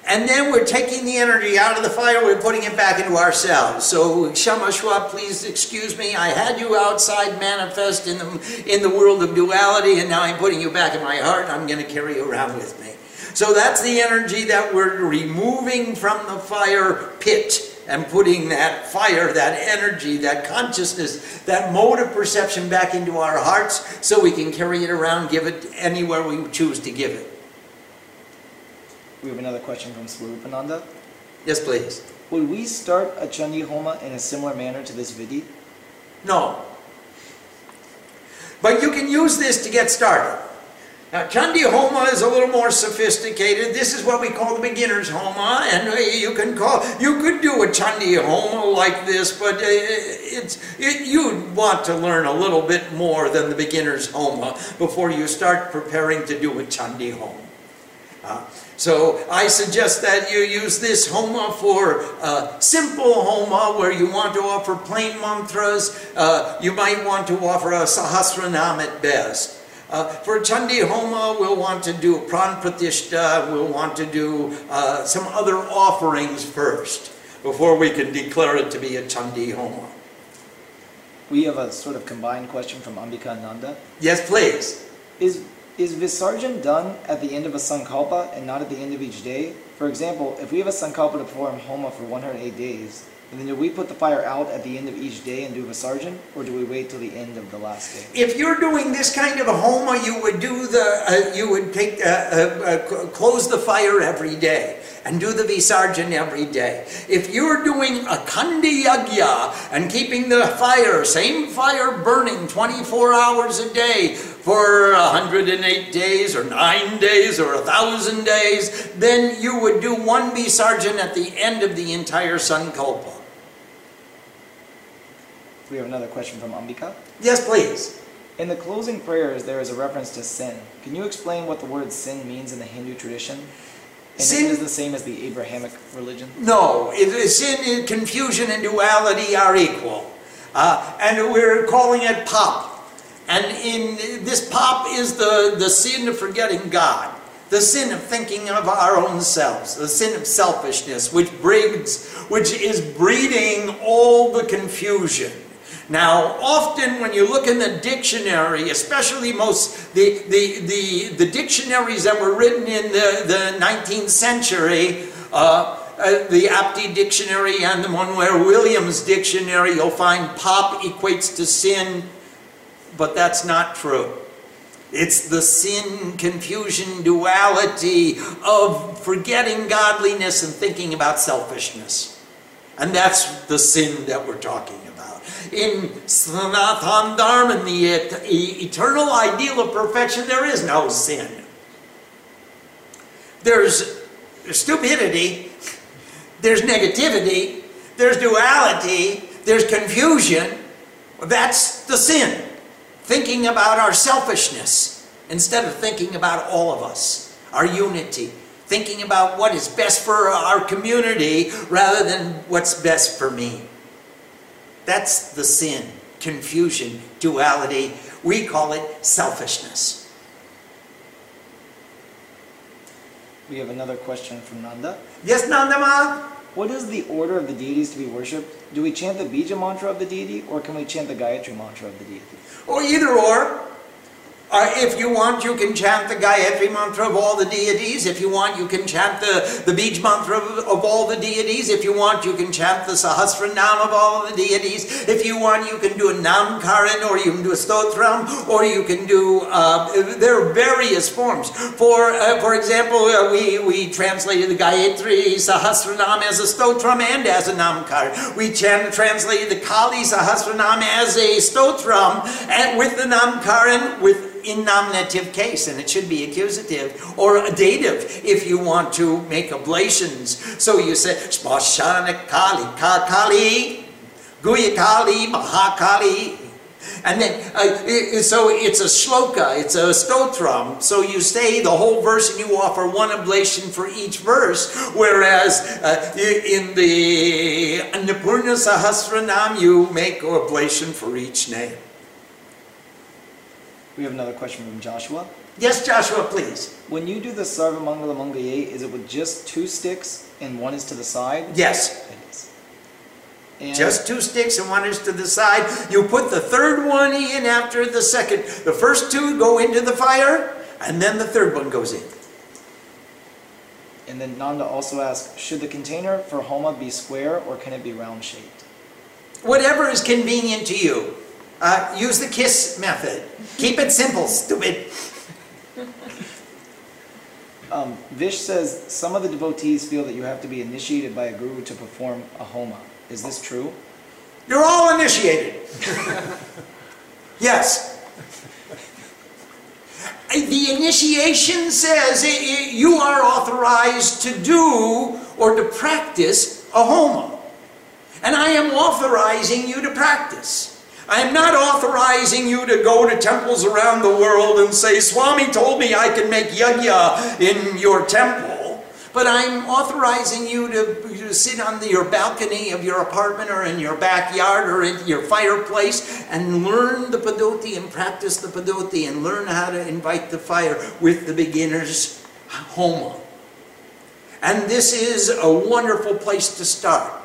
and then we're taking the energy out of the fire, we're putting it back into ourselves. So, Shamashwa, please excuse me. I had you outside manifest in the, in the world of duality, and now I'm putting you back in my heart, I'm going to carry you around with me. So, that's the energy that we're removing from the fire pit and putting that fire, that energy, that consciousness, that mode of perception back into our hearts so we can carry it around, give it anywhere we choose to give it. We have another question from Swarupananda. Yes, please. Would we start a Chandi Homa in a similar manner to this Vidhi? No. But you can use this to get started. Now, Chandi Homa is a little more sophisticated. This is what we call the beginner's Homa, and uh, you can call you could do a Chandi Homa like this, but uh, it's it, you'd want to learn a little bit more than the beginner's Homa before you start preparing to do a Chandi Homa. Uh, So I suggest that you use this homa for uh, simple homa where you want to offer plain mantras. Uh, you might want to offer a sahasranam at best. Uh, for Chandi Homa, we'll want to do Pran Pratishta, we'll want to do uh, some other offerings first before we can declare it to be a Chandi Homa. We have a sort of combined question from Ambika Nanda. Yes, please. Is is Visarjan done at the end of a Sankalpa and not at the end of each day? For example, if we have a Sankalpa to perform Homa for 108 days, then do we put the fire out at the end of each day and do a Visarjan, or do we wait till the end of the last day? If you're doing this kind of a homa, you would do the, uh, you would take, uh, uh, uh, close the fire every day and do the visarjan every day. If you're doing a kandi yagya and keeping the fire, same fire burning 24 hours a day for 108 days or 9 days or a 1,000 days, then you would do one visarjan at the end of the entire sankalpa. We have another question from Ambika. Yes, please. In the closing prayers, there is a reference to sin. Can you explain what the word sin means in the Hindu tradition? And Sin- is the same as the Abrahamic religion? No, it is sin, confusion, and duality are equal. Uh, and we're calling it pop. And in this pop is the, the sin of forgetting God, the sin of thinking of our own selves, the sin of selfishness, which breeds, which is breeding all the confusion. Now, often when you look in the dictionary, especially most the, the, the, the dictionaries that were written in the, the 19th century, uh, uh, the Apte Dictionary and the Monier-Williams Dictionary, you'll find pop equates to sin, but that's not true. It's the sin, confusion, duality of forgetting godliness and thinking about selfishness. And that's the sin that we're talking. In Sanathan Dharma, in the et- eternal ideal of perfection, there is no sin. There's stupidity, there's negativity, there's duality, there's confusion. That's the sin. Thinking about our selfishness instead of thinking about all of us, our unity. Thinking about what is best for our community rather than what's best for me. That's the sin, confusion, duality. We call it selfishness. We have another question from Nanda. Yes, Nandama? What is the order of the deities to be worshipped? Do we chant the Bija mantra of the deity, or can we chant the Gayatri mantra of the deity? Or either or. Uh, if you want, you can chant the Gayatri mantra of all the deities. If you want, you can chant the, the Bij mantra of, of all the deities. If you want, you can chant the Sahasranam of all the deities. If you want, you can do a Namkaran, or you can do a Stotram, or you can do, uh, there are various forms. For, uh, for example, uh, we, we translated the Gayatri Sahasranam as a Stotram and as a Namkar. We translated the Kali Sahasranam as a Stotram and with the Namkaran with in nominative case, and it should be accusative or a dative if you want to make ablations. So you say Spashana Kali, Ka Kali, Guhya Kali, Mahakali. And then, uh, i- so it's a shloka, it's a stotram. So you say the whole verse and you offer one oblation for each verse. Whereas uh, in the Annapurna Sahasranam, you make oblation for each name. We have another question from Joshua. Yes, Joshua, please. When you do the Sarva Mangala Mangalye, is it with just two sticks and one is to the side? Yes. It is. And Just two sticks and one is to the side. You put the third one in after the second. The first two go into the fire, and then the third one goes in. And then Nanda also asks, should the container for Homa be square or can it be round shaped? Whatever is convenient to you. Uh, use the KISS method. Keep it simple, stupid. Um, Vish says some of the devotees feel that you have to be initiated by a guru to perform a Homa. Is this true? You're all initiated. yes. The initiation says i- i- you are authorized to do or to practice a homa. And I am authorizing you to practice. I am not authorizing you to go to temples around the world and say, Swami told me I can make yajna in your temple. But I'm authorizing you to, to sit on the, your balcony of your apartment or in your backyard or in your fireplace and learn the Padoti and practice the Padoti and learn how to invite the fire with the beginner's Homa. And this is a wonderful place to start.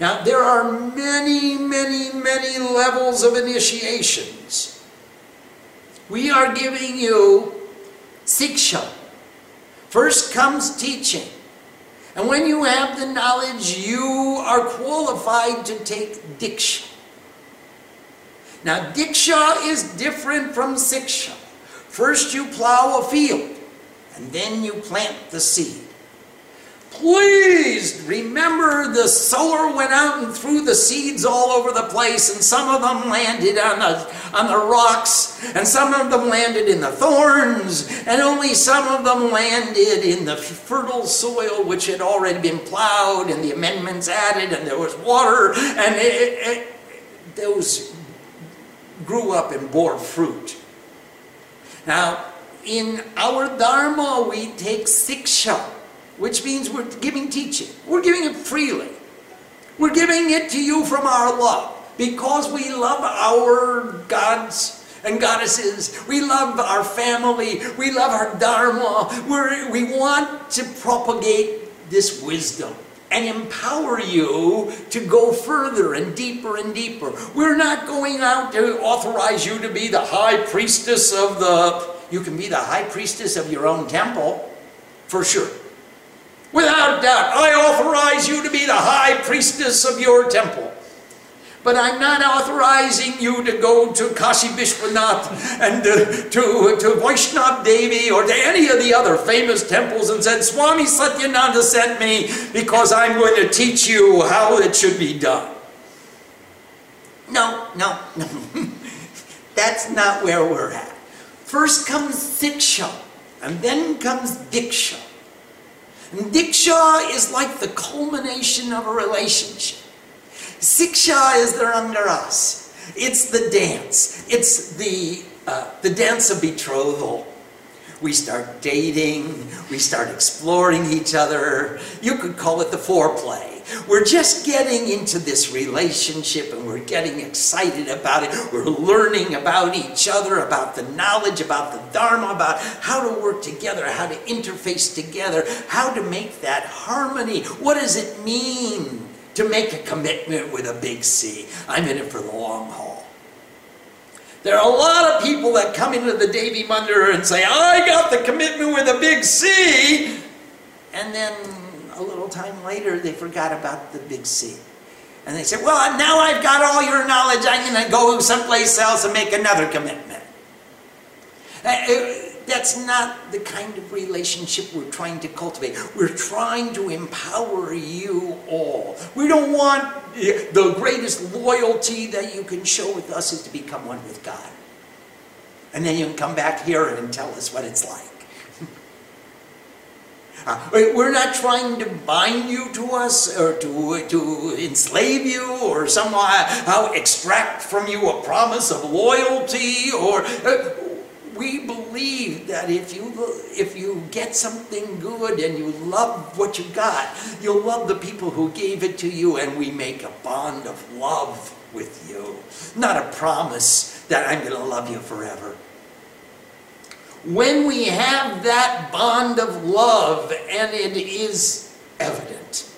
Now, there are many, many, many levels of initiations. We are giving you Siksha. First comes teaching. And when you have the knowledge, you are qualified to take Diksha. Now, Diksha is different from Siksha. First, you plow a field, and then you plant the seed. Please remember the sower went out and threw the seeds all over the place, and some of them landed on the, on the rocks, and some of them landed in the thorns, and only some of them landed in the fertile soil which had already been plowed, and the amendments added, and there was water, and it, it, those grew up and bore fruit. Now, in our Dharma, we take siksha which means we're giving teaching. We're giving it freely. We're giving it to you from our love because we love our gods and goddesses. We love our family. We love our dharma. We're, we want to propagate this wisdom and empower you to go further and deeper and deeper. We're not going out to authorize you to be the high priestess of the. You can be the high priestess of your own temple, for sure. Without doubt, I authorize you to be the high priestess of your temple. But I'm not authorizing you to go to Kashi Vishwanath and uh, to, to Vaishno Devi or to any of the other famous temples and said, Swami Satyananda sent me because I'm going to teach you how it should be done. No, no, no. That's not where we're at. First comes Siksha, and then comes Diksha. Diksha is like the culmination of a relationship. Siksha is there under us. It's the dance. It's the, uh, the dance of betrothal. We start dating, we start exploring each other. You could call it the foreplay. We're just getting into this relationship and we're getting excited about it. We're learning about each other, about the knowledge, about the Dharma, about how to work together, how to interface together, how to make that harmony. What does it mean to make a commitment with a big C? I'm in it for the long haul. There are a lot of people that come into the Devi Mandir and say, I got the commitment with a big C, and then a little time later, they forgot about the big C. And they said, well, now I've got all your knowledge, I'm going to go someplace else and make another commitment. Uh, uh, that's not the kind of relationship we're trying to cultivate. We're trying to empower you all. We don't want the greatest loyalty that you can show with us is to become one with God. And then you can come back here and tell us what it's like. Uh, we're not trying to bind you to us or to, to enslave you or somehow extract from you a promise of loyalty or uh, we believe that if you if you get something good and you love what you got, you'll love the people who gave it to you and we make a bond of love with you. Not a promise that I'm going to love you forever when we have that bond of love and it is evident.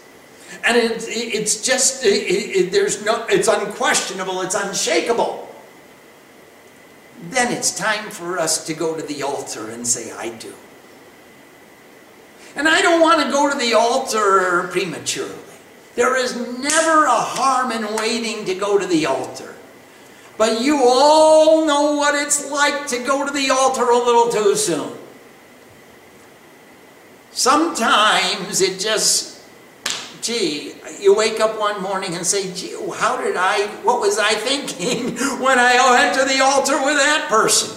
And it, it's just it, there's no it's unquestionable it's unshakable. Then it's time for us to go to the altar and say i do. And i don't want to go to the altar prematurely. There is never a harm in waiting to go to the altar but you all know what it's like to go to the altar a little too soon. Sometimes it just, gee, you wake up one morning and say, gee, how did I, what was I thinking when I went to the altar with that person?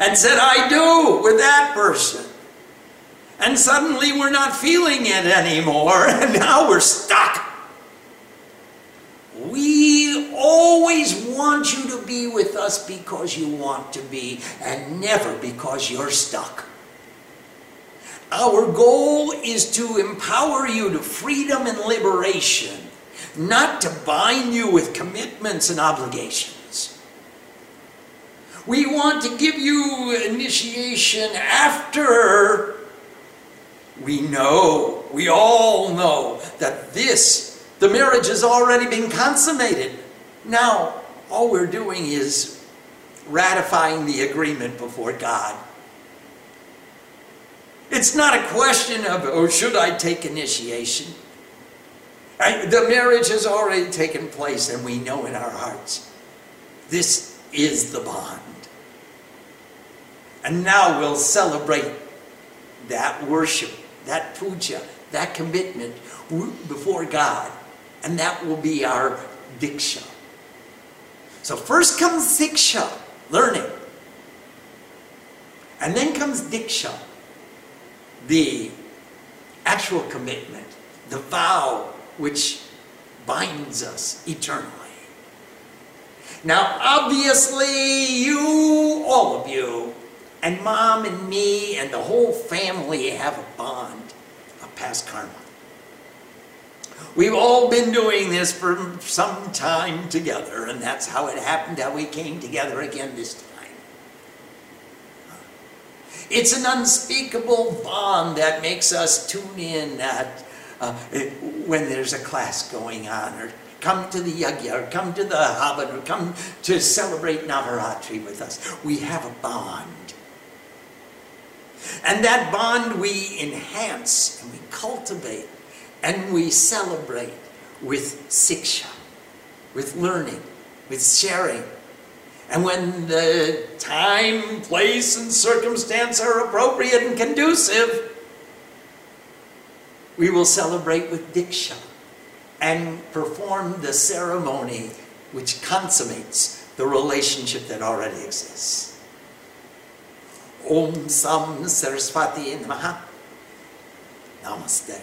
And said, I do with that person. And suddenly we're not feeling it anymore, and now we're stuck. We always want you to be with us because you want to be and never because you're stuck. Our goal is to empower you to freedom and liberation, not to bind you with commitments and obligations. We want to give you initiation after we know, we all know that this, the marriage has already been consummated. Now, all we're doing is ratifying the agreement before God. It's not a question of, oh, should I take initiation? The marriage has already taken place, and we know in our hearts this is the bond. And now we'll celebrate that worship, that puja, that commitment before God, and that will be our diksha. So first comes siksha, learning. And then comes diksha, the actual commitment, the vow which binds us eternally. Now, obviously, you, all of you, and mom and me and the whole family have a bond of past karma. We've all been doing this for some time together, and that's how it happened that we came together again this time. It's an unspeakable bond that makes us tune in at uh, when there's a class going on, or come to the yagya, or come to the Havan, or come to celebrate Navaratri with us. We have a bond. And that bond we enhance and we cultivate and we celebrate with siksha, with learning, with sharing. And when the time, place, and circumstance are appropriate and conducive, we will celebrate with diksha and perform the ceremony which consummates the relationship that already exists. Om Sam Saraswati Namaha. Namaste.